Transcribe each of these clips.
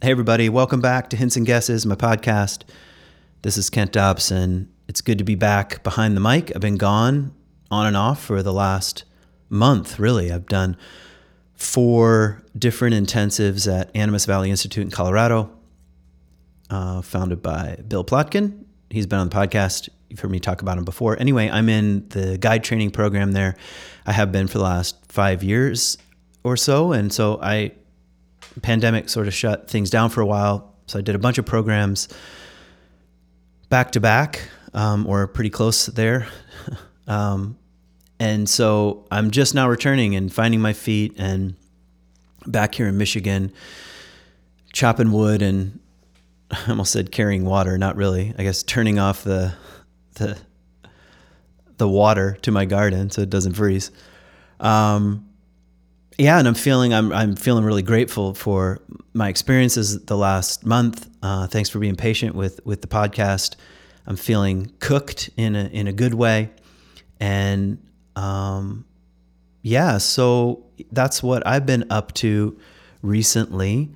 Hey, everybody, welcome back to Hints and Guesses, my podcast. This is Kent Dobson. It's good to be back behind the mic. I've been gone on and off for the last month, really. I've done four different intensives at Animas Valley Institute in Colorado, uh, founded by Bill Plotkin. He's been on the podcast. You've heard me talk about him before. Anyway, I'm in the guide training program there. I have been for the last five years or so. And so I pandemic sort of shut things down for a while. So I did a bunch of programs back to back, um, or pretty close there. um, and so I'm just now returning and finding my feet and back here in Michigan, chopping wood and I almost said carrying water, not really. I guess turning off the the the water to my garden so it doesn't freeze. Um, yeah, and I'm feeling I'm I'm feeling really grateful for my experiences the last month. Uh, thanks for being patient with with the podcast. I'm feeling cooked in a in a good way, and um, yeah, so that's what I've been up to recently.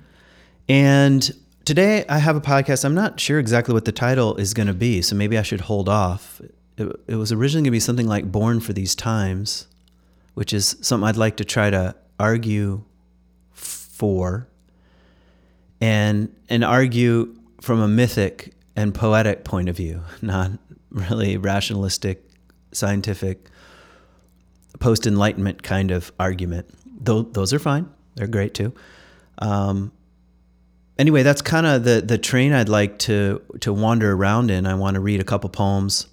And today I have a podcast. I'm not sure exactly what the title is going to be, so maybe I should hold off. It, it was originally going to be something like "Born for These Times," which is something I'd like to try to argue for and and argue from a mythic and poetic point of view, not really rationalistic, scientific, post enlightenment kind of argument. Though those are fine, they're great too. Um, anyway, that's kind of the the train I'd like to to wander around in. I want to read a couple poems,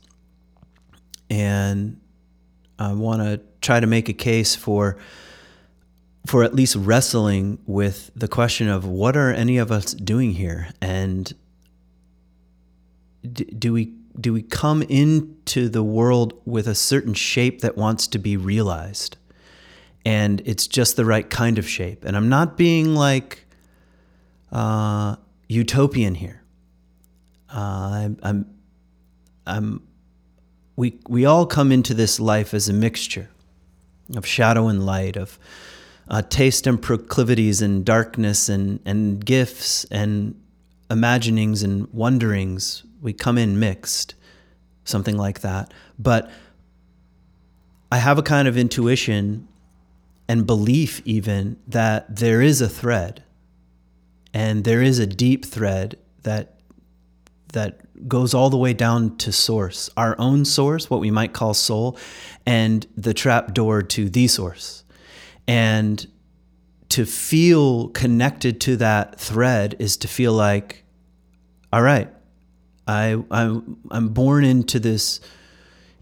and I want to try to make a case for for at least wrestling with the question of what are any of us doing here? And do we do we come into the world with a certain shape that wants to be realized? And it's just the right kind of shape. And i'm not being like uh, utopian here. Uh, I'm, I'm i'm we we all come into this life as a mixture of shadow and light of uh, taste and proclivities and darkness and, and gifts and imaginings and wonderings. We come in mixed, something like that. But I have a kind of intuition and belief, even, that there is a thread and there is a deep thread that that goes all the way down to source, our own source, what we might call soul, and the trap door to the source. And to feel connected to that thread is to feel like, all right, I, I'm, I'm born into this,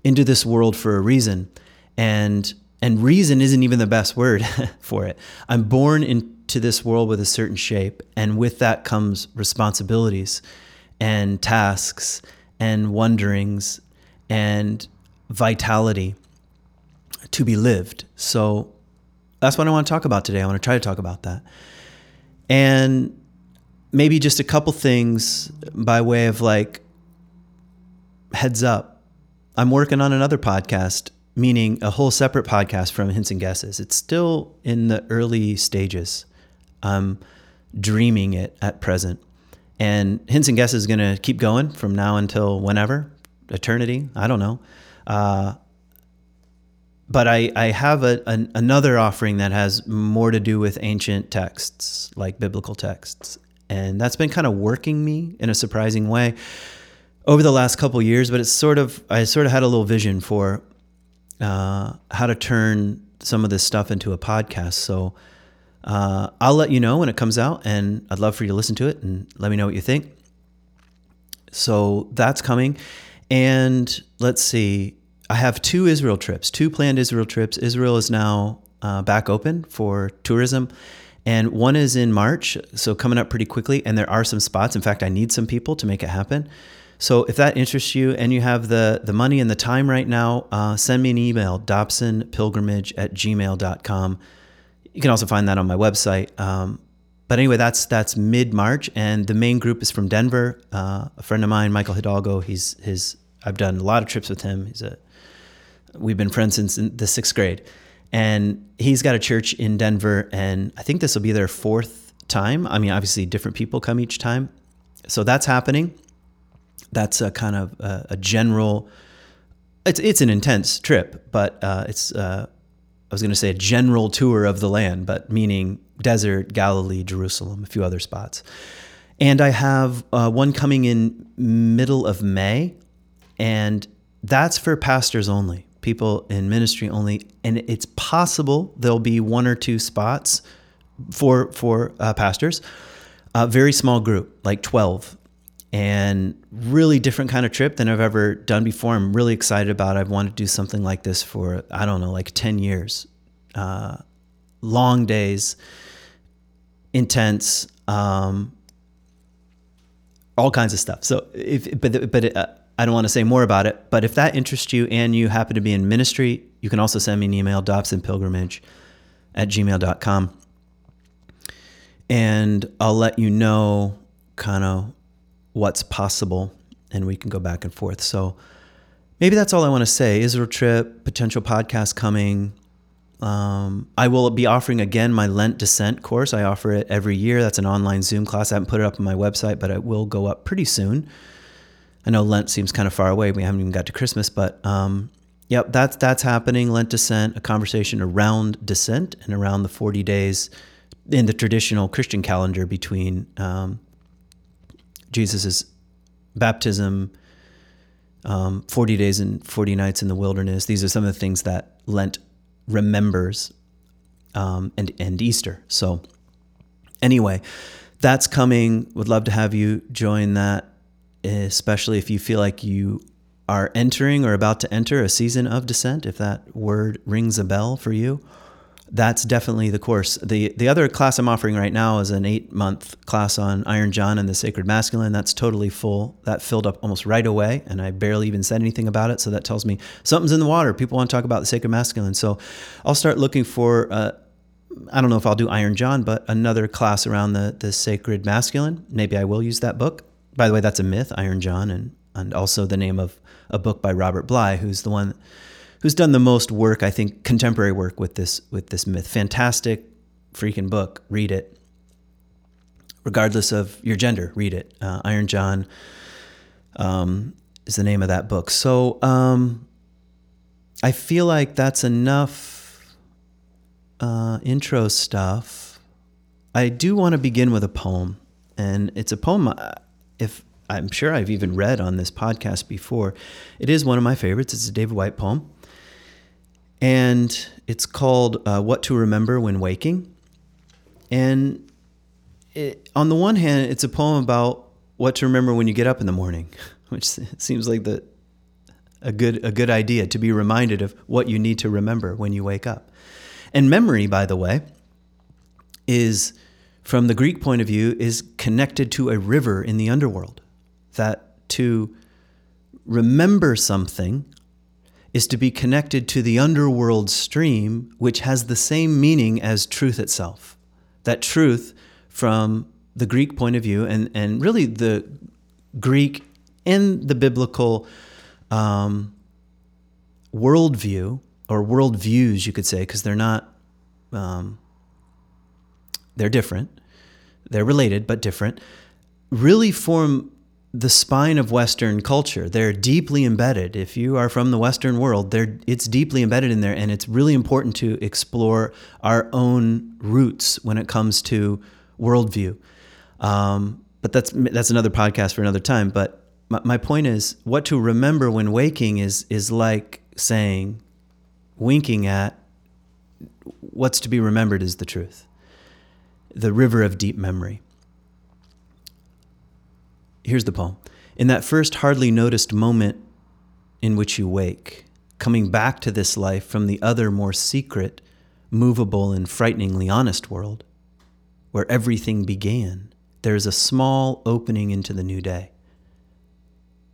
into this world for a reason. And, and reason isn't even the best word for it. I'm born into this world with a certain shape. And with that comes responsibilities and tasks and wonderings and vitality to be lived. So that's what I want to talk about today. I want to try to talk about that. And maybe just a couple things by way of like heads up. I'm working on another podcast, meaning a whole separate podcast from Hints and Guesses. It's still in the early stages. I'm dreaming it at present. And Hints and Guesses is going to keep going from now until whenever, eternity. I don't know. Uh, but I, I have a, an, another offering that has more to do with ancient texts, like biblical texts. And that's been kind of working me in a surprising way over the last couple years. But it's sort of, I sort of had a little vision for uh, how to turn some of this stuff into a podcast. So uh, I'll let you know when it comes out, and I'd love for you to listen to it and let me know what you think. So that's coming. And let's see, I have two Israel trips, two planned Israel trips. Israel is now uh, back open for tourism. And one is in March, so coming up pretty quickly. And there are some spots. In fact, I need some people to make it happen. So if that interests you and you have the, the money and the time right now, uh, send me an email, dobsonpilgrimage at gmail.com. You can also find that on my website. Um, but anyway, that's that's mid March, and the main group is from Denver. Uh, a friend of mine, Michael Hidalgo. He's his. I've done a lot of trips with him. He's a We've been friends since the sixth grade. And he's got a church in Denver, and I think this will be their fourth time. I mean, obviously, different people come each time. So that's happening. That's a kind of a, a general. It's it's an intense trip, but uh, it's uh, I was going to say a general tour of the land, but meaning desert, Galilee, Jerusalem, a few other spots. And I have uh, one coming in middle of May, and that's for pastors only, people in ministry only. And it's possible there'll be one or two spots for for uh, pastors. A very small group, like twelve, and really different kind of trip than I've ever done before. I'm really excited about. It. I've wanted to do something like this for I don't know, like ten years. Uh, long days, intense, um, all kinds of stuff. So, if but but uh, I don't want to say more about it. But if that interests you and you happen to be in ministry, you can also send me an email, dobsonpilgrimage at gmail.com. And I'll let you know kind of what's possible and we can go back and forth. So maybe that's all I want to say. Israel trip, potential podcast coming. Um, I will be offering again my Lent Descent course. I offer it every year. That's an online Zoom class. I haven't put it up on my website, but it will go up pretty soon. I know Lent seems kind of far away. We haven't even got to Christmas, but um, yep, that's that's happening. Lent Descent, a conversation around descent and around the 40 days in the traditional Christian calendar between um, Jesus's baptism, um, 40 days and 40 nights in the wilderness. These are some of the things that Lent remembers um, and, and Easter. So, anyway, that's coming. Would love to have you join that, especially if you feel like you are entering or about to enter a season of descent, if that word rings a bell for you that's definitely the course. The the other class I'm offering right now is an eight month class on Iron John and the Sacred Masculine. That's totally full. That filled up almost right away, and I barely even said anything about it. So that tells me something's in the water. People want to talk about the Sacred Masculine. So I'll start looking for. Uh, I don't know if I'll do Iron John, but another class around the the Sacred Masculine. Maybe I will use that book. By the way, that's a myth, Iron John, and and also the name of a book by Robert Bly, who's the one who's done the most work, I think, contemporary work with this with this myth. Fantastic, freaking book. Read it. Regardless of your gender, read it. Uh, Iron John um, is the name of that book. So um, I feel like that's enough uh, intro stuff. I do want to begin with a poem, and it's a poem. If I'm sure I've even read on this podcast before. It is one of my favorites. It's a David Whyte poem and it's called uh, What to Remember When Waking. And it, on the one hand, it's a poem about what to remember when you get up in the morning, which seems like the a good a good idea to be reminded of what you need to remember when you wake up. And memory, by the way, is from the Greek point of view is connected to a river in the underworld. That to remember something is to be connected to the underworld stream, which has the same meaning as truth itself. That truth, from the Greek point of view, and, and really the Greek and the biblical um, worldview, or worldviews, you could say, because they're not, um, they're different, they're related but different, really form the spine of Western culture. They're deeply embedded. If you are from the Western world, it's deeply embedded in there, and it's really important to explore our own roots when it comes to worldview. Um, but that's that's another podcast for another time. But my, my point is, what to remember when waking is is like saying, winking at. What's to be remembered is the truth, the river of deep memory. Here's the poem. In that first hardly noticed moment in which you wake, coming back to this life from the other more secret, movable, and frighteningly honest world, where everything began, there is a small opening into the new day.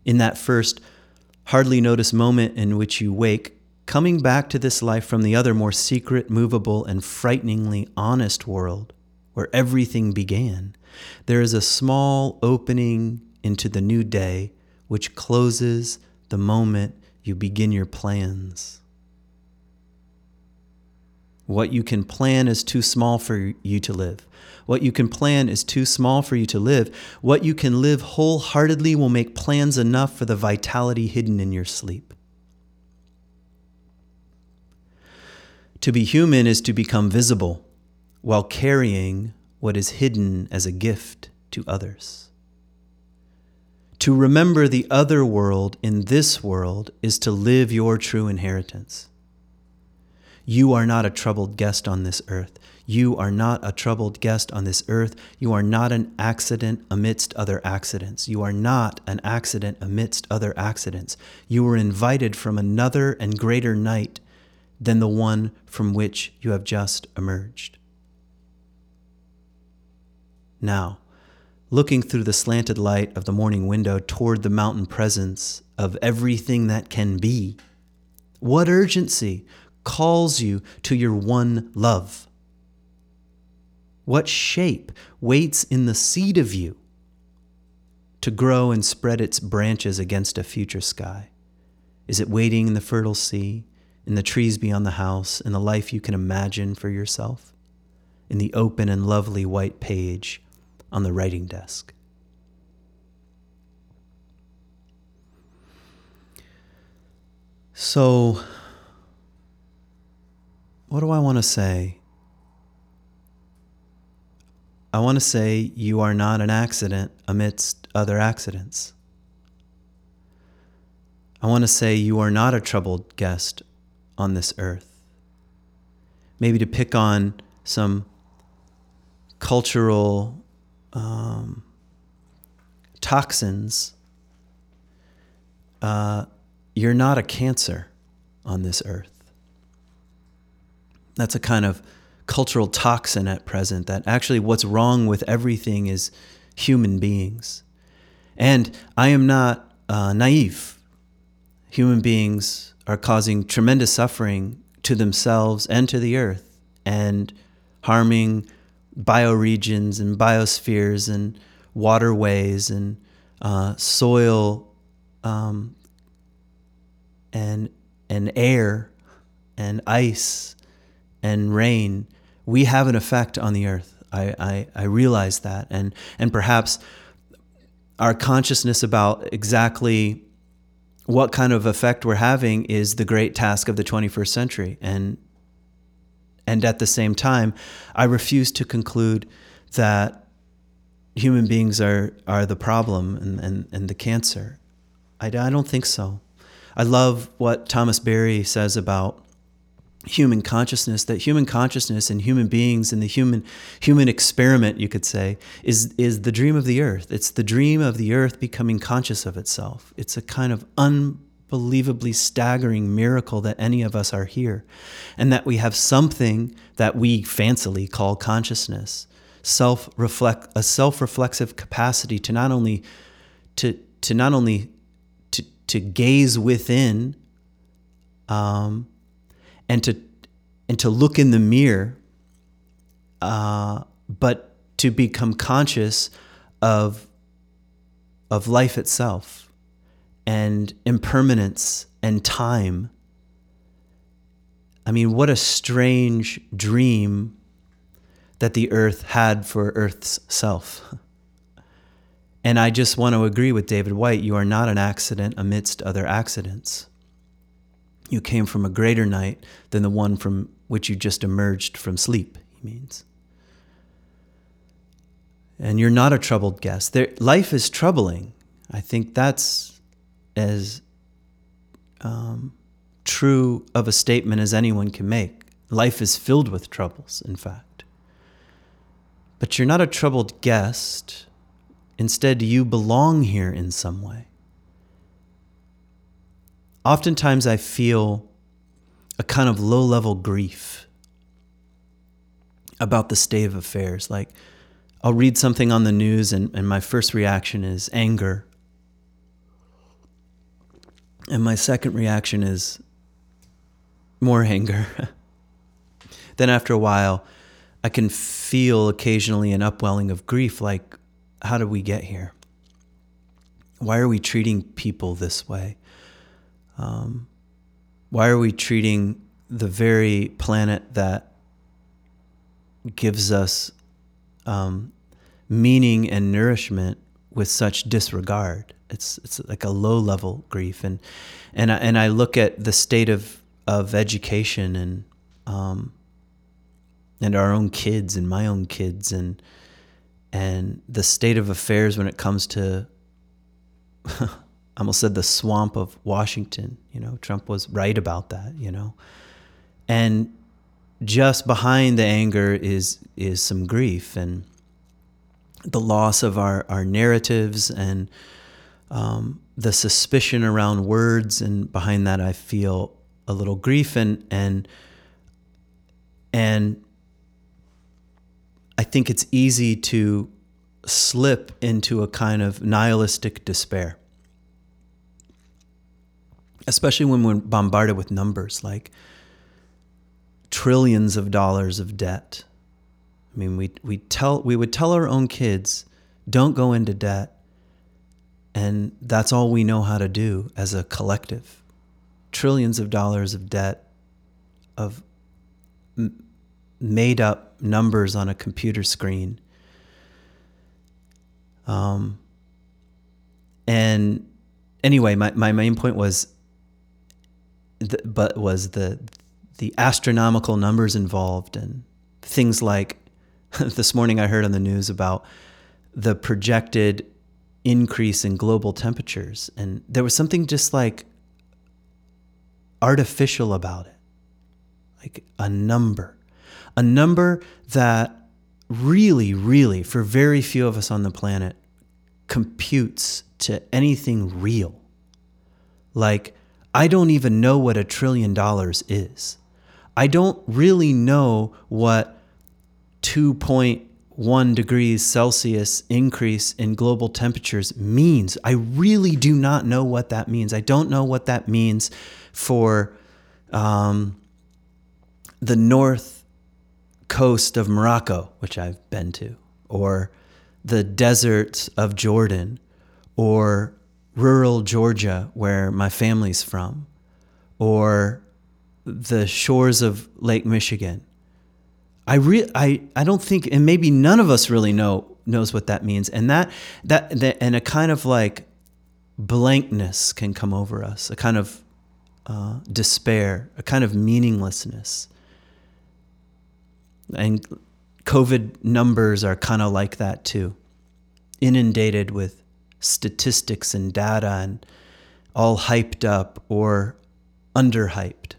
In that first hardly noticed moment in which you wake, coming back to this life from the other more secret, movable, and frighteningly honest world, where everything began, there is a small opening into the new day which closes the moment you begin your plans. What you can plan is too small for you to live. What you can plan is too small for you to live. What you can live wholeheartedly will make plans enough for the vitality hidden in your sleep. To be human is to become visible while carrying what is hidden as a gift to others. To remember the other world in this world is to live your true inheritance. You are not a troubled guest on this earth. You are not a troubled guest on this earth. You are not an accident amidst other accidents. You are not an accident amidst other accidents. You were invited from another and greater night than the one from which you have just emerged. Now, looking through the slanted light of the morning window toward the mountain presence of everything that can be, what urgency calls you to your one love? What shape waits in the seed of you to grow and spread its branches against a future sky? Is it waiting in the fertile sea? in the trees beyond the house, in the life you can imagine for yourself, in the open and lovely white page on the writing desk. So, what do I want to say? I want to say you are not an accident amidst other accidents. I want to say you are not a troubled guest on this earth. Maybe to pick on some cultural um, toxins, uh, you're not a cancer on this earth. That's a kind of cultural toxin at present that actually what's wrong with everything is human beings. And I am not uh, naive. Human beings are causing tremendous suffering to themselves and to the earth and harming bioregions and biospheres and waterways and uh, soil um, and and air and ice and rain we have an effect on the earth I, I, I realize that and and perhaps our consciousness about exactly what kind of effect we're having is the great task of the 21st century. And, and at the same time, I refuse to conclude that human beings are, are the problem and, and, and the cancer. I, I don't think so. I love what Thomas Berry says about human consciousness that human consciousness and human beings and the human human experiment you could say is is the dream of the earth it's the dream of the earth becoming conscious of itself it's a kind of unbelievably staggering miracle that any of us are here and that we have something that we fancily call consciousness self reflect a self-reflexive capacity to not only to to not only to to gaze within um, and to and to look in the mirror, uh, but to become conscious of of life itself and impermanence and time. I mean, what a strange dream that the earth had for Earth's self. And I just want to agree with David Whyte you are not an accident amidst other accidents. You came from a greater night than the one from which you just emerged from sleep, he means. And you're not a troubled guest. There, life is troubling. I think that's as um, true of a statement as anyone can make. Life is filled with troubles, in fact. But you're not a troubled guest. Instead, you belong here in some way oftentimes I feel a kind of low level grief about the state of affairs. Like, I'll read something on the news, and, and my first reaction is anger. And my second reaction is more anger. then, after a while, I can feel occasionally an upwelling of grief like, how did we get here? Why are we treating people this way? Um, why are we treating the very planet that gives us um, meaning and nourishment with such disregard. It's it's like a low level grief, and and I, and I look at the state of of education and um, and our own kids and my own kids and and the state of affairs when it comes to I almost said the swamp of Washington. You know, Trump was right about that. You know, and just behind the anger is is some grief and the loss of our our narratives and um, the suspicion around words, and behind that, I feel a little grief and and and I think it's easy to slip into a kind of nihilistic despair, especially when we're bombarded with numbers like trillions of dollars of debt. I mean, we, we, tell, we would tell our own kids, don't go into debt. And that's all we know how to do as a collective. Trillions of dollars of debt, of m- made up numbers on a computer screen. Um, and anyway, my, my main point was, but was the the astronomical numbers involved and things like this morning I heard on the news about the projected increase in global temperatures. And there was something just like artificial about it. Like a number. A number that really really for very few of us on the planet computes to anything real. Like I don't even know what a trillion dollars is. I don't really know what 2.1 degrees Celsius increase in global temperatures means. I really do not know what that means. I don't know what that means for um, the north coast of Morocco, which I've been to, or the deserts of Jordan, or rural Georgia, where my family's from, or the shores of Lake Michigan. I re- I I don't think, and maybe none of us really know knows what that means, and that that, that and a kind of like blankness can come over us, a kind of uh, despair, a kind of meaninglessness, and COVID numbers are kind of like that too, inundated with statistics and data and all hyped up or underhyped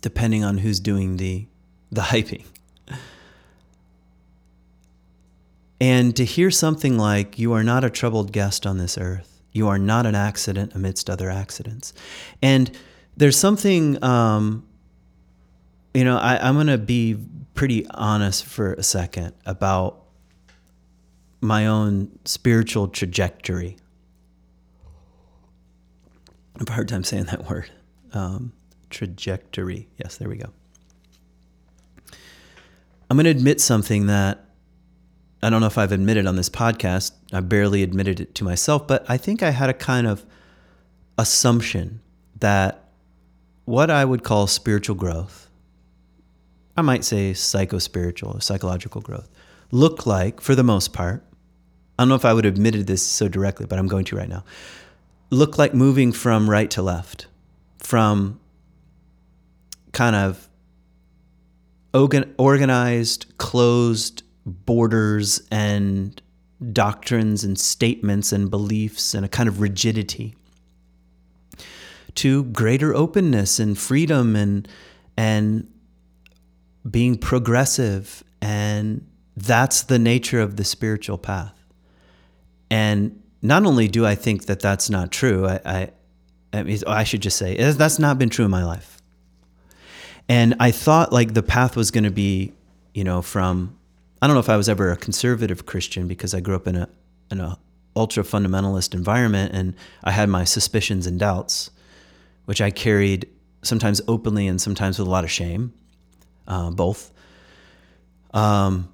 depending on who's doing the the hyping. And to hear something like, You are not a troubled guest on this earth, you are not an accident amidst other accidents. And there's something, um, you know, I, I'm going to be pretty honest for a second about my own spiritual trajectory. I have a hard time saying that word. Um, trajectory. Yes, there we go. I'm going to admit something that I don't know if I've admitted on this podcast. I barely admitted it to myself, but I think I had a kind of assumption that what I would call spiritual growth, I might say psycho-spiritual or psychological growth, looked like, for the most part, I don't know if I would have admitted this so directly, but I'm going to right now, look like moving from right to left, from kind of organized, closed borders and doctrines and statements and beliefs and a kind of rigidity to greater openness and freedom and and being progressive. And that's the nature of the spiritual path. And not only do I think that that's not true I I, I, mean, I should just say that's not been true in my life and I thought like the path was going to be, you know, from I don't know if I was ever a conservative Christian because I grew up in a in a ultra fundamentalist environment and I had my suspicions and doubts, which I carried sometimes openly and sometimes with a lot of shame, uh, both. Um,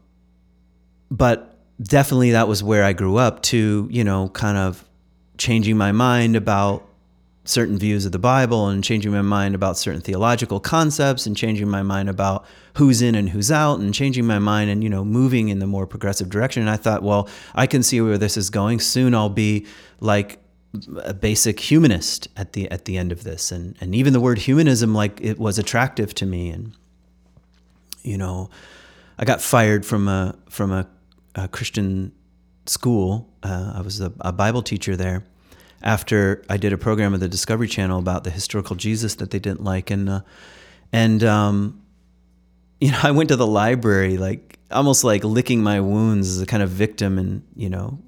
but definitely that was where I grew up to, you know, kind of changing my mind about certain views of the Bible and changing my mind about certain theological concepts and changing my mind about who's in and who's out and changing my mind and you know moving in the more progressive direction. And I thought well I can see where this is going. Soon I'll be like a basic humanist at the at the end of this. And and even the word humanism like it was attractive to me. And you know I got fired from a from a, a Christian school. Uh, I was a, a Bible teacher there after I did a program of the Discovery Channel about the historical Jesus that they didn't like, and uh, and um, you know I went to the library like almost like licking my wounds as a kind of victim, and you know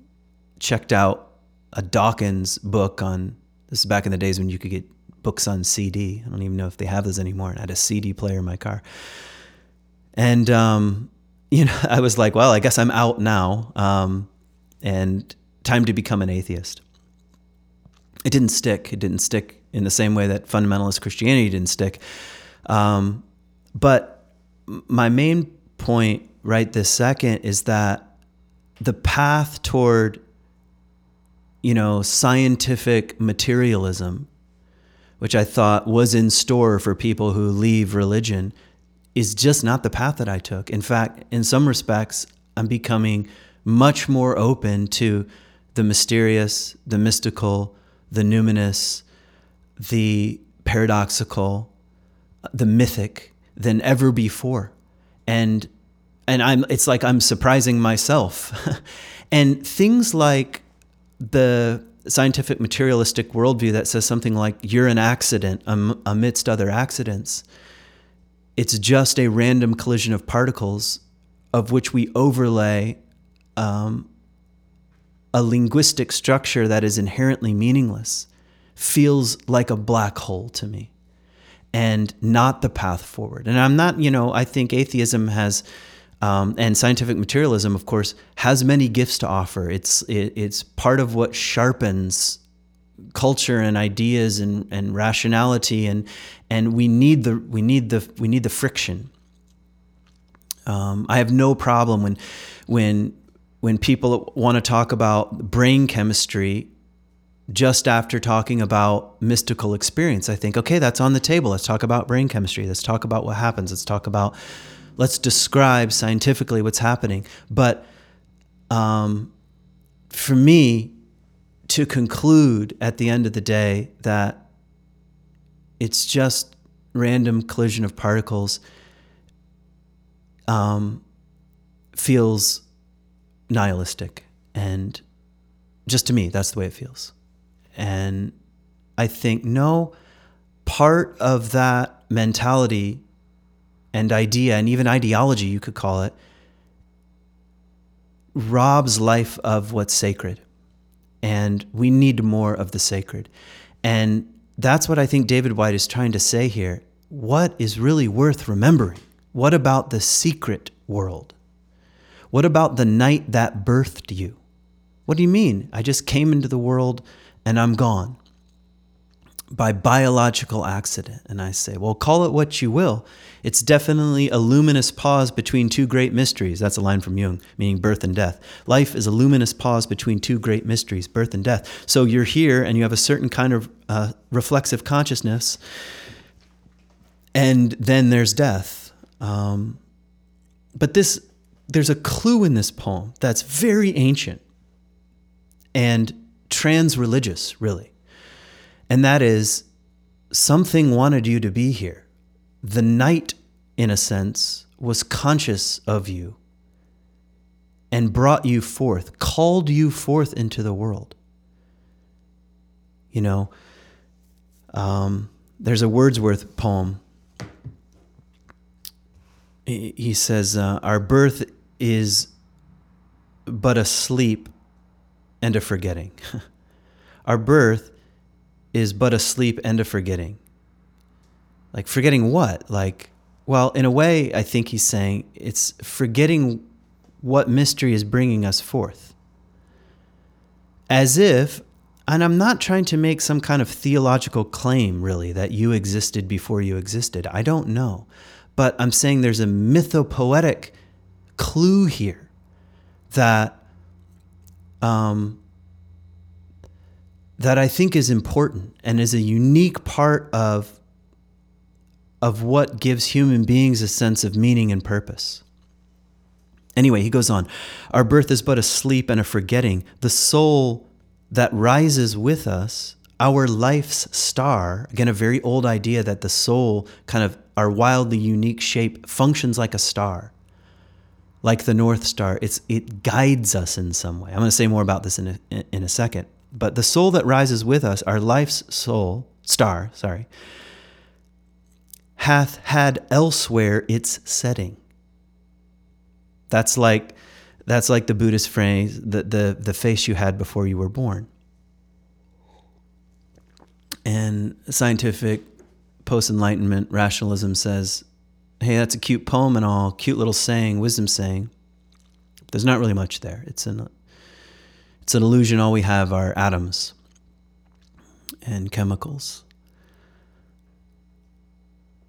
checked out a Dawkins book on this is back in the days when you could get books on CD. I don't even know if they have those anymore. And I had a CD player in my car, and um, you know I was like, well, I guess I'm out now, um, and time to become an atheist it didn't stick. It didn't stick in the same way that fundamentalist Christianity didn't stick. Um, but my main point right this second is that the path toward you know scientific materialism which i thought was in store for people who leave religion is just not the path that i took in fact in some respects i'm becoming much more open to the mysterious the mystical the numinous, the paradoxical, the mythic than ever before. And and I'm it's like I'm surprising myself. and things like the scientific materialistic worldview that says something like you're an accident amidst other accidents. It's just a random collision of particles of which we overlay um, a linguistic structure that is inherently meaningless feels like a black hole to me and not the path forward. And I'm not, you know, I think atheism has. Um, and scientific materialism, of course, has many gifts to offer. It's it, it's part of what sharpens culture and ideas and, and rationality, and and we need the we need the we need the friction. Um, I have no problem when when when people want to talk about brain chemistry just after talking about mystical experience. I think, okay, that's on the table. Let's talk about brain chemistry. Let's talk about what happens. Let's talk about, let's describe scientifically what's happening. But um, for me, to conclude at the end of the day that it's just random collision of particles um, feels nihilistic. And just to me, that's the way it feels. And I think, no, part of that mentality and idea, and even ideology, you could call it, robs life of what's sacred. And we need more of the sacred. And that's what I think David Whyte is trying to say here. What is really worth remembering? What about the secret world? What about the night that birthed you? What do you mean? I just came into the world and I'm gone by biological accident. And I say, well, call it what you will. It's definitely a luminous pause between two great mysteries. That's a line from Jung, meaning birth and death. Life is a luminous pause between two great mysteries, birth and death. So you're here and you have a certain kind of uh, reflexive consciousness, and then there's death. Um, but this there's a clue in this poem that's very ancient and trans religious, really. And that is something wanted you to be here. The night, in a sense, was conscious of you and brought you forth, called you forth into the world. You know, um, there's a Wordsworth poem. He says, uh, Our birth is but a sleep and a forgetting. Our birth is but a sleep and a forgetting. Like, forgetting what? Like, well, in a way, I think he's saying it's forgetting what mystery is bringing us forth. As if, and I'm not trying to make some kind of theological claim, really, that you existed before you existed. I don't know. But I'm saying there's a mythopoetic clue here that um, that I think is important and is a unique part of, of what gives human beings a sense of meaning and purpose. Anyway, he goes on Our birth is but a sleep and a forgetting. The soul that rises with us, our life's star, again, a very old idea that the soul, kind of our wildly unique shape, functions like a star, like the North Star. It's, it guides us in some way. I'm going to say more about this in a, in a second. But the soul that rises with us, our life's soul, star, sorry, hath had elsewhere its setting. That's like that's like the Buddhist phrase, the, the, the face you had before you were born. And scientific post enlightenment rationalism says, hey, that's a cute poem and all, cute little saying, wisdom saying. There's not really much there. It's an, it's an illusion. All we have are atoms and chemicals.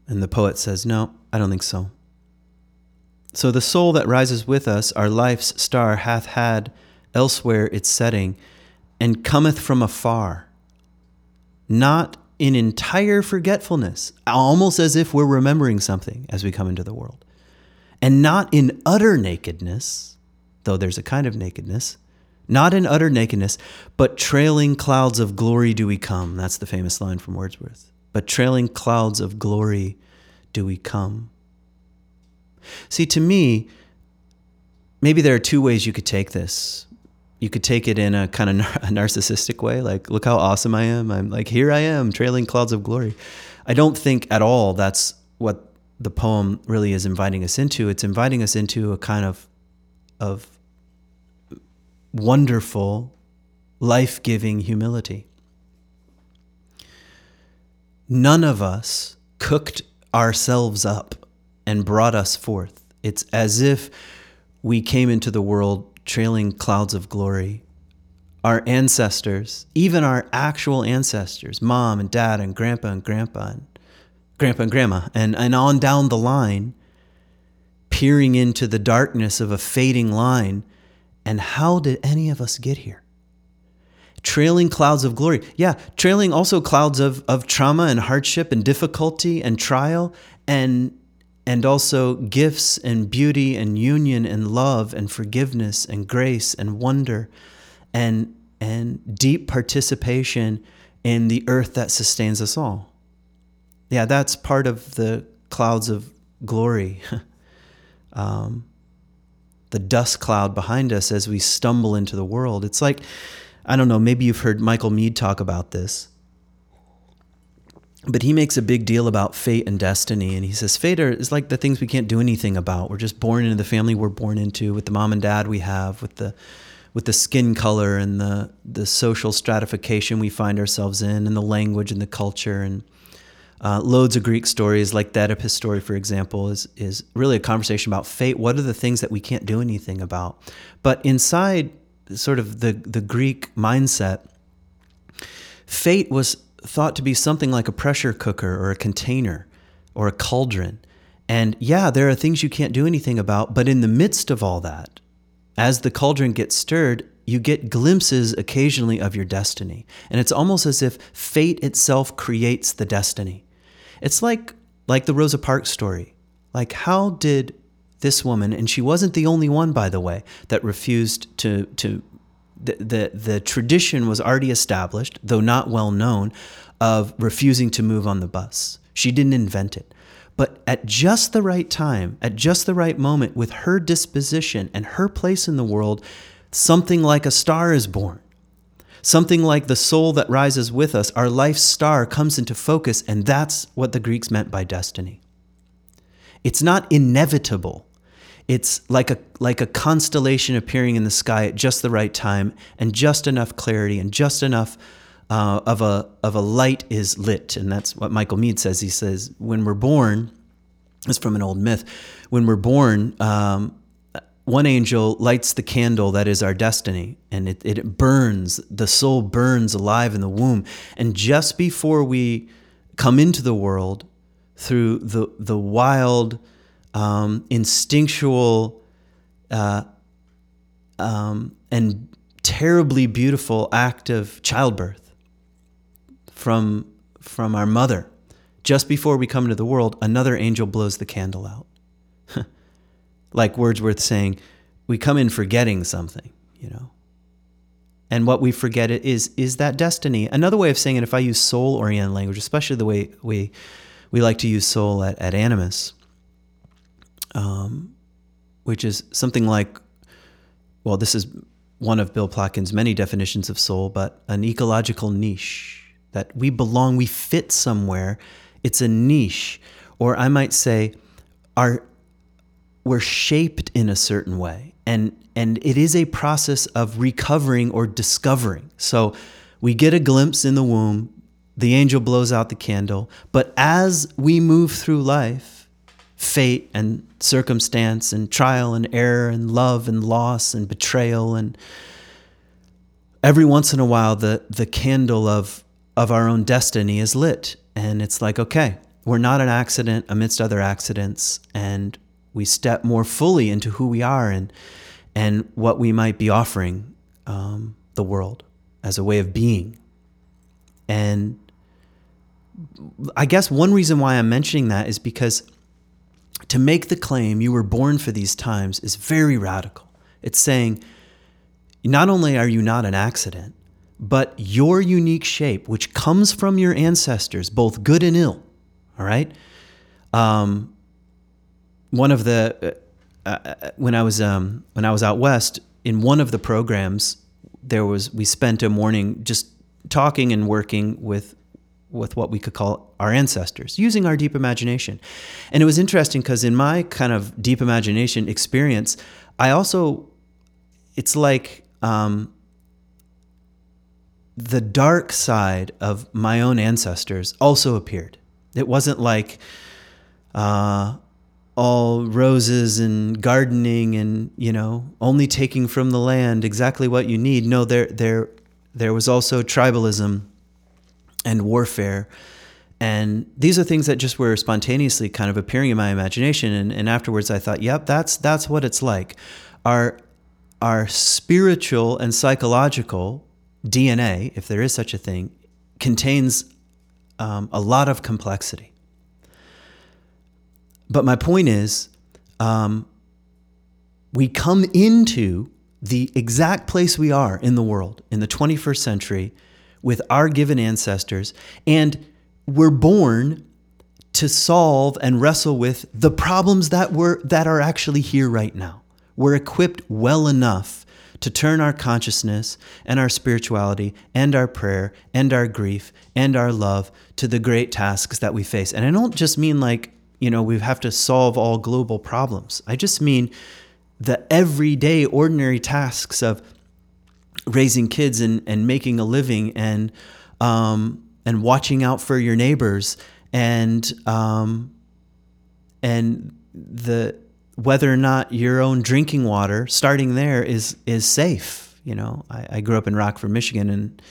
And the poet says, no, I don't think so. So the soul that rises with us, our life's star, hath had elsewhere its setting, and cometh from afar, not in entire forgetfulness, almost as if we're remembering something as we come into the world, and not in utter nakedness, though there's a kind of nakedness, not in utter nakedness, but trailing clouds of glory do we come. That's the famous line from Wordsworth. But trailing clouds of glory do we come. See, to me, maybe there are two ways you could take this. You could take it in a kind of a narcissistic way, like, look how awesome I am. I'm like, here I am, trailing clouds of glory. I don't think at all that's what the poem really is inviting us into. It's inviting us into a kind of, of wonderful, life giving humility. None of us cooked ourselves up and brought us forth. It's as if we came into the world trailing clouds of glory. Our ancestors, even our actual ancestors, mom and dad and grandpa and grandpa and grandpa and grandma, and, and on down the line, peering into the darkness of a fading line. And how did any of us get here? Trailing clouds of glory. Yeah, trailing also clouds of, of trauma and hardship and difficulty and trial and and also gifts and beauty and union and love and forgiveness and grace and wonder and and deep participation in the earth that sustains us all. Yeah, that's part of the clouds of glory. um, the dust cloud behind us as we stumble into the world. It's like, I don't know, maybe you've heard Michael Meade talk about this but he makes a big deal about fate and destiny and he says fate is like the things we can't do anything about we're just born into the family we're born into with the mom and dad we have with the with the skin color and the the social stratification we find ourselves in and the language and the culture and uh, loads of Greek stories, like the Oedipus story, for example, is is really a conversation about fate. What are the things that we can't do anything about? But inside sort of the the Greek mindset, fate was thought to be something like a pressure cooker or a container or a cauldron. And yeah, there are things you can't do anything about, but in the midst of all that, as the cauldron gets stirred, you get glimpses occasionally of your destiny. And it's almost as if fate itself creates the destiny. It's like like the Rosa Parks story. Like how did this woman, and she wasn't the only one by the way, that refused to to the, the, the tradition was already established, though not well known, of refusing to move on the bus. She didn't invent it. But at just the right time, at just the right moment, with her disposition and her place in the world, something like a star is born. Something like the soul that rises with us, our life star comes into focus, and that's what the Greeks meant by destiny. It's not inevitable it's like a like a constellation appearing in the sky at just the right time and just enough clarity and just enough uh, of a of a light is lit, and that's what Michael Meade says. He says when we're born, it's from an old myth. When we're born, um, one angel lights the candle that is our destiny, and it, it burns. The soul burns alive in the womb, and just before we come into the world, through the the wild um, instinctual uh, um, and terribly beautiful act of childbirth. from from our mother, just before we come into the world, another angel blows the candle out. like Wordsworth saying, we come in forgetting something, you know. And what we forget is is that destiny. Another way of saying it, if I use soul oriented language, especially the way we we like to use soul at, at Animas, um, which is something like, well, this is one of Bill Plotkin's many definitions of soul, but an ecological niche that we belong, we fit somewhere. It's a niche, or I might say, our we're shaped in a certain way, and and it is a process of recovering or discovering. So we get a glimpse in the womb. The angel blows out the candle, but as we move through life, fate and circumstance and trial and error and love and loss and betrayal and every once in a while the the candle of of our own destiny is lit. And it's like okay we're not an accident amidst other accidents. And we step more fully into who we are and and what we might be offering um, the world as a way of being. And I guess one reason why I'm mentioning that is because to make the claim you were born for these times is very radical. It's saying not only are you not an accident, but your unique shape, which comes from your ancestors, both good and ill, all right? Um, one of the uh, uh, when I was um, when I was out west in one of the programs, there was we spent a morning just talking and working with with what we could call our ancestors, using our deep imagination. And it was interesting because in my kind of deep imagination experience, I also, it's like um, the dark side of my own ancestors also appeared. It wasn't like uh, all roses and gardening and you know only taking from the land exactly what you need. No, there there there was also tribalism and warfare. And these are things that just were spontaneously kind of appearing in my imagination. And, and afterwards, I thought, yep, that's that's what it's like. Our our spiritual and psychological DNA, if there is such a thing, contains um, a lot of complexity. But my point is, um, we come into the exact place we are in the world in the 21st century with our given ancestors, and we're born to solve and wrestle with the problems that were that are actually here right now. We're equipped well enough to turn our consciousness and our spirituality and our prayer and our grief and our love to the great tasks that we face. And I don't just mean like, you know, we have to solve all global problems. I just mean the everyday ordinary tasks of raising kids and, and making a living and um, and watching out for your neighbors and um, and the whether or not your own drinking water starting there is is safe you know I, I grew up in Rockford Michigan and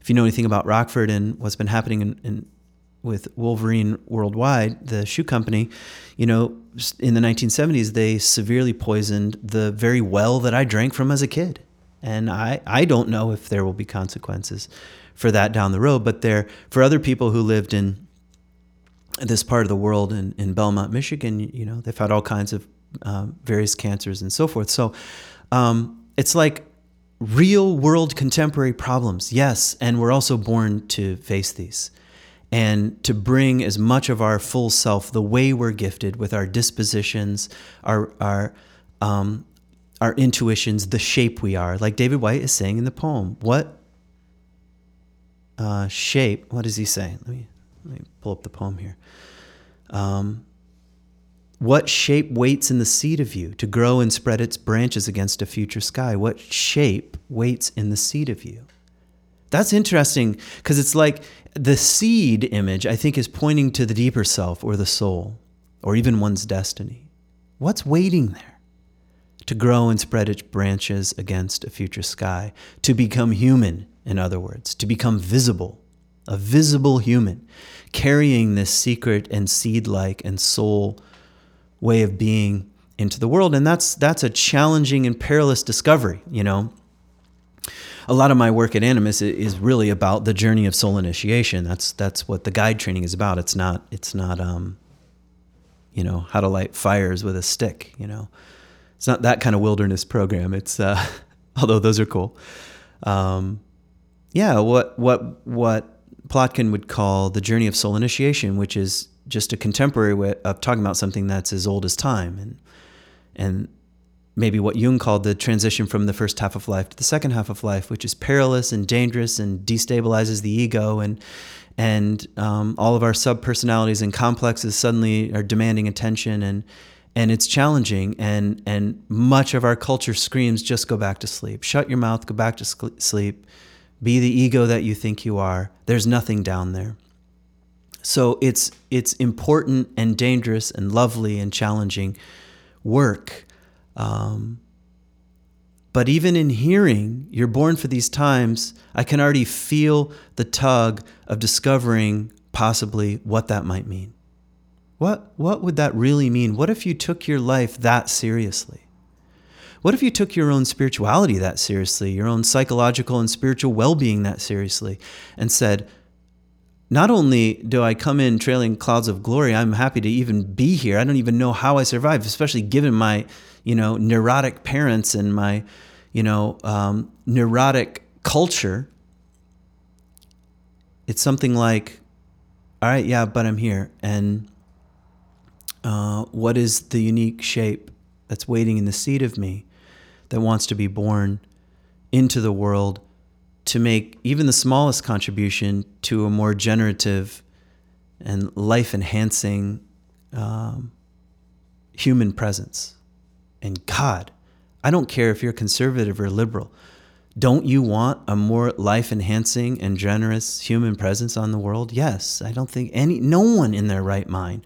if you know anything about Rockford and what's been happening in, in with Wolverine Worldwide, the shoe company, you know, in the 1970s, they severely poisoned the very well that I drank from as a kid. And I, I don't know if there will be consequences for that down the road, but there for other people who lived in this part of the world in, in Belmont, Michigan, you know, they've had all kinds of uh, various cancers and so forth. So um, it's like real world contemporary problems, yes, and we're also born to face these and to bring as much of our full self, the way we're gifted with our dispositions, our our um, our intuitions, the shape we are. Like David Whyte is saying in the poem, what uh, shape? What does he say? Let me let me pull up the poem here. Um, what shape waits in the seed of you to grow and spread its branches against a future sky? What shape waits in the seed of you? That's interesting because it's like the seed image, I think, is pointing to the deeper self or the soul or even one's destiny. What's waiting there? To grow and spread its branches against a future sky, to become human, in other words, to become visible, a visible human, carrying this secret and seed like and soul way of being into the world. And that's, that's a challenging and perilous discovery, you know. a lot of my work at Animas is really about the journey of soul initiation. That's that's what the guide training is about. It's not it's not um, you know how to light fires with a stick. You know, it's not that kind of wilderness program. It's uh, although those are cool. Um, yeah, what what what Plotkin would call the journey of soul initiation, which is just a contemporary way of talking about something that's as old as time, and and maybe what Jung called the transition from the first half of life to the second half of life, which is perilous and dangerous and destabilizes the ego and and um, all of our subpersonalities and complexes suddenly are demanding attention and and it's challenging and and much of our culture screams just go back to sleep. Shut your mouth go back to sleep. Be the ego that you think you are. There's nothing down there. So it's it's important and dangerous and lovely and challenging work um, but even in hearing, you're born for these times, I can already feel the tug of discovering possibly what that might mean. What, what would that really mean? What if you took your life that seriously? What if you took your own spirituality that seriously, your own psychological and spiritual well being that seriously, and said, not only do I come in trailing clouds of glory, I'm happy to even be here. I don't even know how I survived, especially given my, you know, neurotic parents and my, you know, um, neurotic culture. It's something like, all right, yeah, but I'm here. And uh, what is the unique shape that's waiting in the seed of me that wants to be born into the world to make even the smallest contribution to a more generative and life enhancing um, human presence. And God, I don't care if you're conservative or liberal. Don't you want a more life enhancing and generous human presence on the world? Yes. I don't think any, no one in their right mind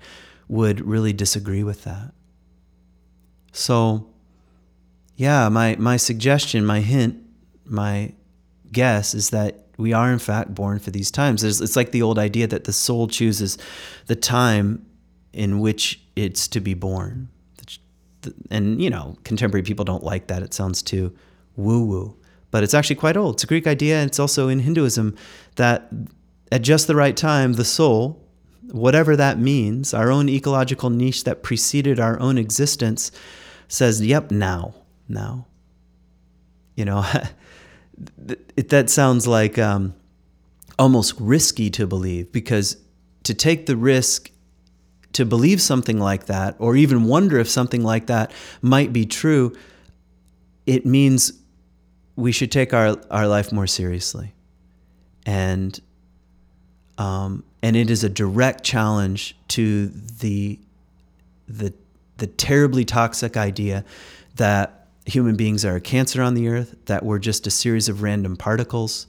would really disagree with that. So, yeah, my, my suggestion, my hint, my guess is that we are in fact born for these times. It's like the old idea that the soul chooses the time in which it's to be born. And, you know, contemporary people don't like that. It sounds too woo woo. But it's actually quite old. It's a Greek idea. And it's also in Hinduism that at just the right time, the soul, whatever that means, our own ecological niche that preceded our own existence, says, yep, now, now. You know, it, that sounds like um, almost risky to believe because to take the risk to believe something like that or even wonder if something like that might be true, it means we should take our, our life more seriously. And um, and it is a direct challenge to the the the terribly toxic idea that human beings are a cancer on the earth, that we're just a series of random particles.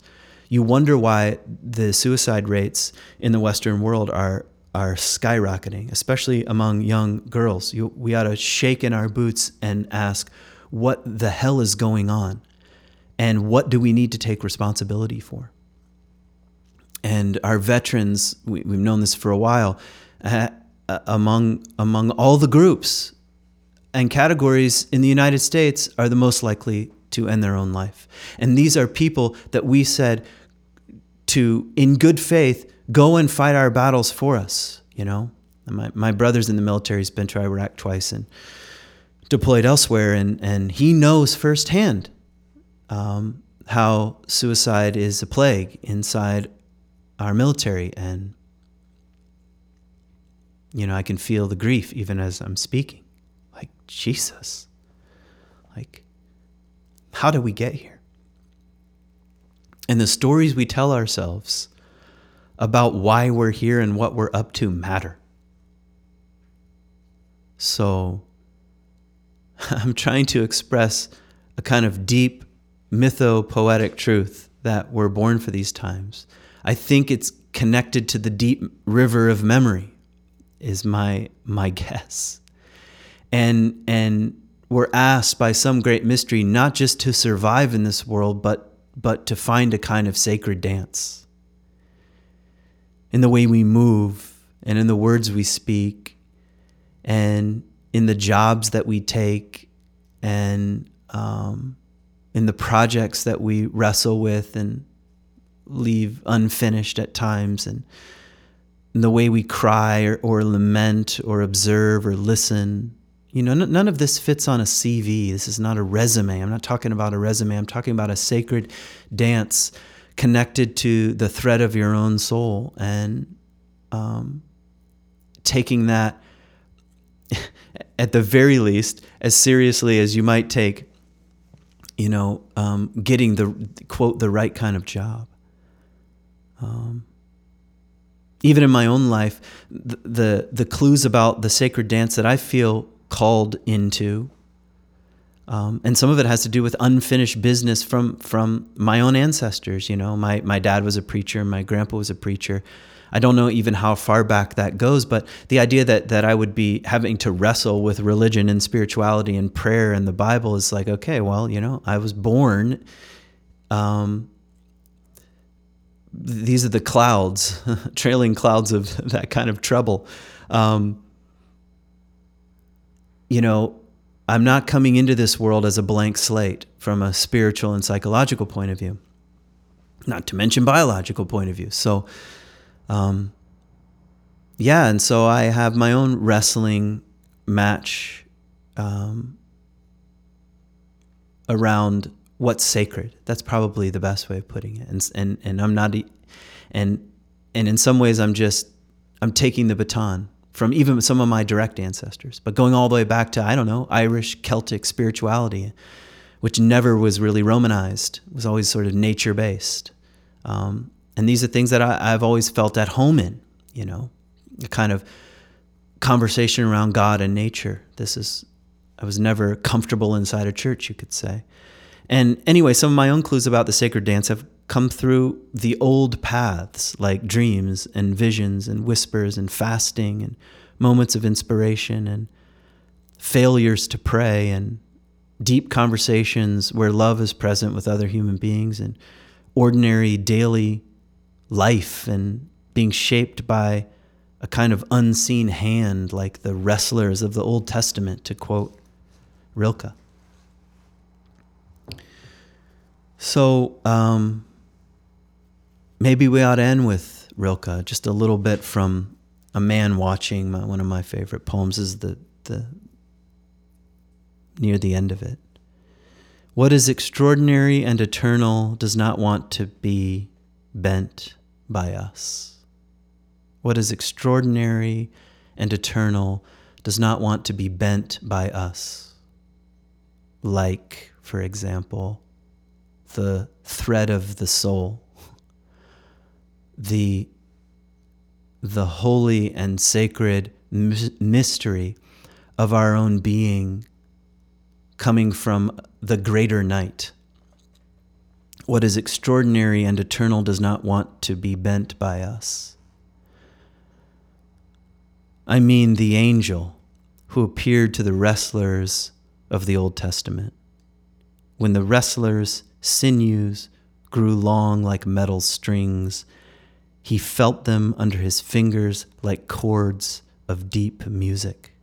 You wonder why the suicide rates in the Western world are are skyrocketing, especially among young girls. You, we ought to shake in our boots and ask, what the hell is going on? And what do we need to take responsibility for? And our veterans, we, have known this for a while, uh, among, among all the groups, and categories in the United States are the most likely to end their own life. And these are people that we said to, in good faith, go and fight our battles for us. You know, my, my brother's in the military, he's been to Iraq twice and deployed elsewhere, and, and he knows firsthand um, how suicide is a plague inside our military. And, you know, I can feel the grief even as I'm speaking. Like, Jesus. Like, how did we get here? And the stories we tell ourselves about why we're here and what we're up to matter. So, I'm trying to express a kind of deep mytho-poetic truth that we're born for these times. I think it's connected to the deep river of memory is my my guess. And and we're asked by some great mystery not just to survive in this world but but to find a kind of sacred dance. In the way we move and in the words we speak and in the jobs that we take and um, in the projects that we wrestle with and leave unfinished at times, and the way we cry or, or lament or observe or listen. You know, n- none of this fits on a CV. This is not a resume. I'm not talking about a resume. I'm talking about a sacred dance connected to the thread of your own soul and um, taking that at the very least as seriously as you might take you know um, getting the quote the right kind of job um, even in my own life the, the the clues about the sacred dance that i feel called into um, and some of it has to do with unfinished business from from my own ancestors. You know, my my dad was a preacher, my grandpa was a preacher. I don't know even how far back that goes, but the idea that that I would be having to wrestle with religion and spirituality and prayer and the Bible is like, okay, well, you know, I was born. Um, these are the clouds, trailing clouds of that kind of trouble. Um, you know, I'm not coming into this world as a blank slate from a spiritual and psychological point of view, not to mention biological point of view. So, um, yeah, and so I have my own wrestling match um, around what's sacred. That's probably the best way of putting it. And and and I'm not, and and in some ways I'm just I'm taking the baton from even some of my direct ancestors, but going all the way back to, I don't know, Irish Celtic spirituality, which never was really Romanized, it was always sort of nature based. Um, and these are things that I, have always felt at home in, you know, a kind of conversation around God and nature. This is, I was never comfortable inside a church, you could say. And anyway, some of my own clues about the sacred dance have come through the old paths like dreams and visions and whispers and fasting and moments of inspiration and failures to pray and deep conversations where love is present with other human beings and ordinary daily life and being shaped by a kind of unseen hand like the wrestlers of the Old Testament, to quote Rilke. So, um, maybe we ought to end with Rilke, just a little bit from A Man Watching. My, one of my favorite poems is the, the near the end of it. What is extraordinary and eternal does not want to be bent by us. What is extraordinary and eternal does not want to be bent by us. Like, for example, the thread of the soul the the holy and sacred mystery of our own being coming from the greater night. What is extraordinary and eternal does not want to be bent by us. I mean the angel who appeared to the wrestlers of the Old Testament. When the wrestlers' sinews grew long like metal strings he felt them under his fingers like chords of deep music.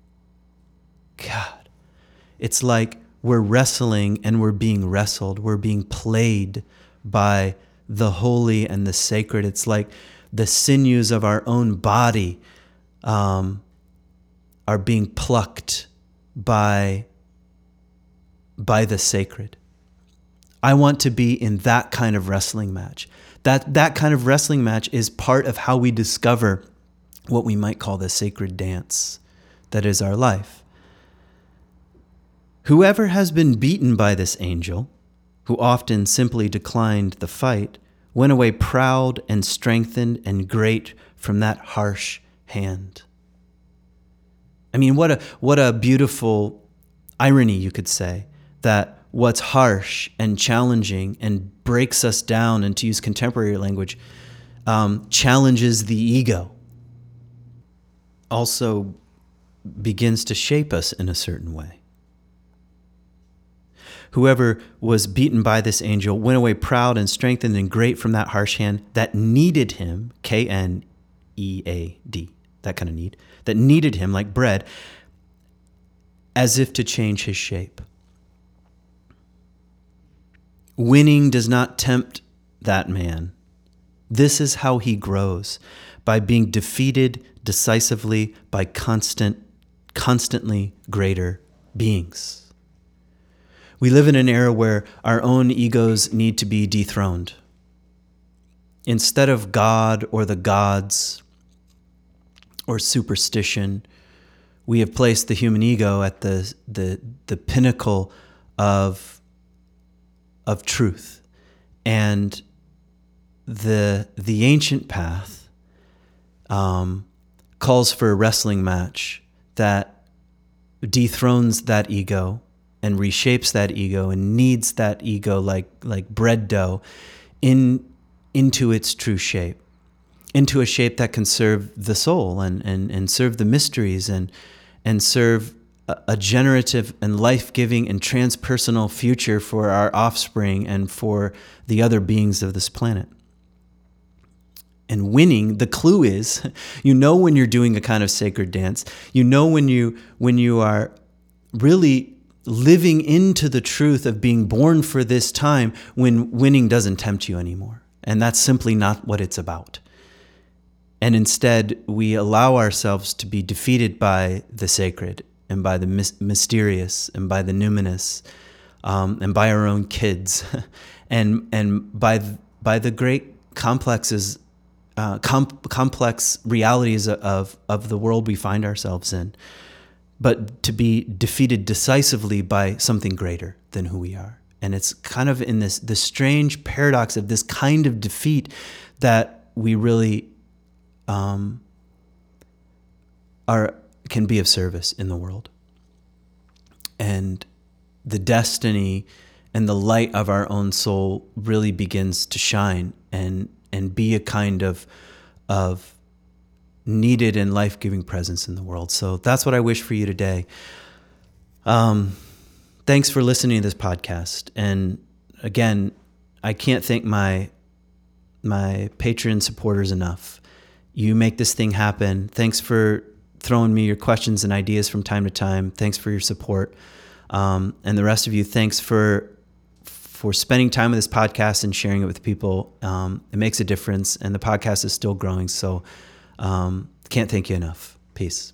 God, it's like we're wrestling and we're being wrestled. We're being played by the holy and the sacred. It's like the sinews of our own body um, are being plucked by, by the sacred. I want to be in that kind of wrestling match. That, that kind of wrestling match is part of how we discover what we might call the sacred dance that is our life. Whoever has been beaten by this angel, who often simply declined the fight, went away proud and strengthened and great from that harsh hand. I mean, what a, what a beautiful irony, you could say, that what's harsh and challenging and breaks us down, and to use contemporary language, um, challenges the ego, also begins to shape us in a certain way. Whoever was beaten by this angel went away proud and strengthened and great from that harsh hand that needed him, K N E A D, that kind of need, that needed him like bread, as if to change his shape. Winning does not tempt that man. This is how he grows by being defeated decisively by constant, constantly greater beings. We live in an era where our own egos need to be dethroned. Instead of God or the gods or superstition, we have placed the human ego at the, the, the pinnacle of, of truth. And the, the ancient path um, calls for a wrestling match that dethrones that ego and reshapes that ego and kneads that ego like like bread dough in into its true shape into a shape that can serve the soul and and, and serve the mysteries and and serve a, generative and life-giving and transpersonal future for our offspring and for the other beings of this planet. And winning the clue is you know when you're doing a kind of sacred dance you know when you when you are really living into the truth of being born for this time when winning doesn't tempt you anymore. And that's simply not what it's about. And instead we allow ourselves to be defeated by the sacred and by the mysterious and by the numinous um, and by our own kids and and by by the great complexes uh, com- complex realities of, of the world we find ourselves in, but to be defeated decisively by something greater than who we are. And it's kind of in this, this strange paradox of this kind of defeat that we really um, are, can be of service in the world. And the destiny and the light of our own soul really begins to shine and and be a kind of of needed and life-giving presence in the world. So that's what I wish for you today. Um, thanks for listening to this podcast. And again, I can't thank my my Patreon supporters enough. You make this thing happen. Thanks for throwing me your questions and ideas from time to time. Thanks for your support. Um, and the rest of you, thanks for for spending time with this podcast and sharing it with people. Um, it makes a difference, and the podcast is still growing. So, um, can't thank you enough. Peace.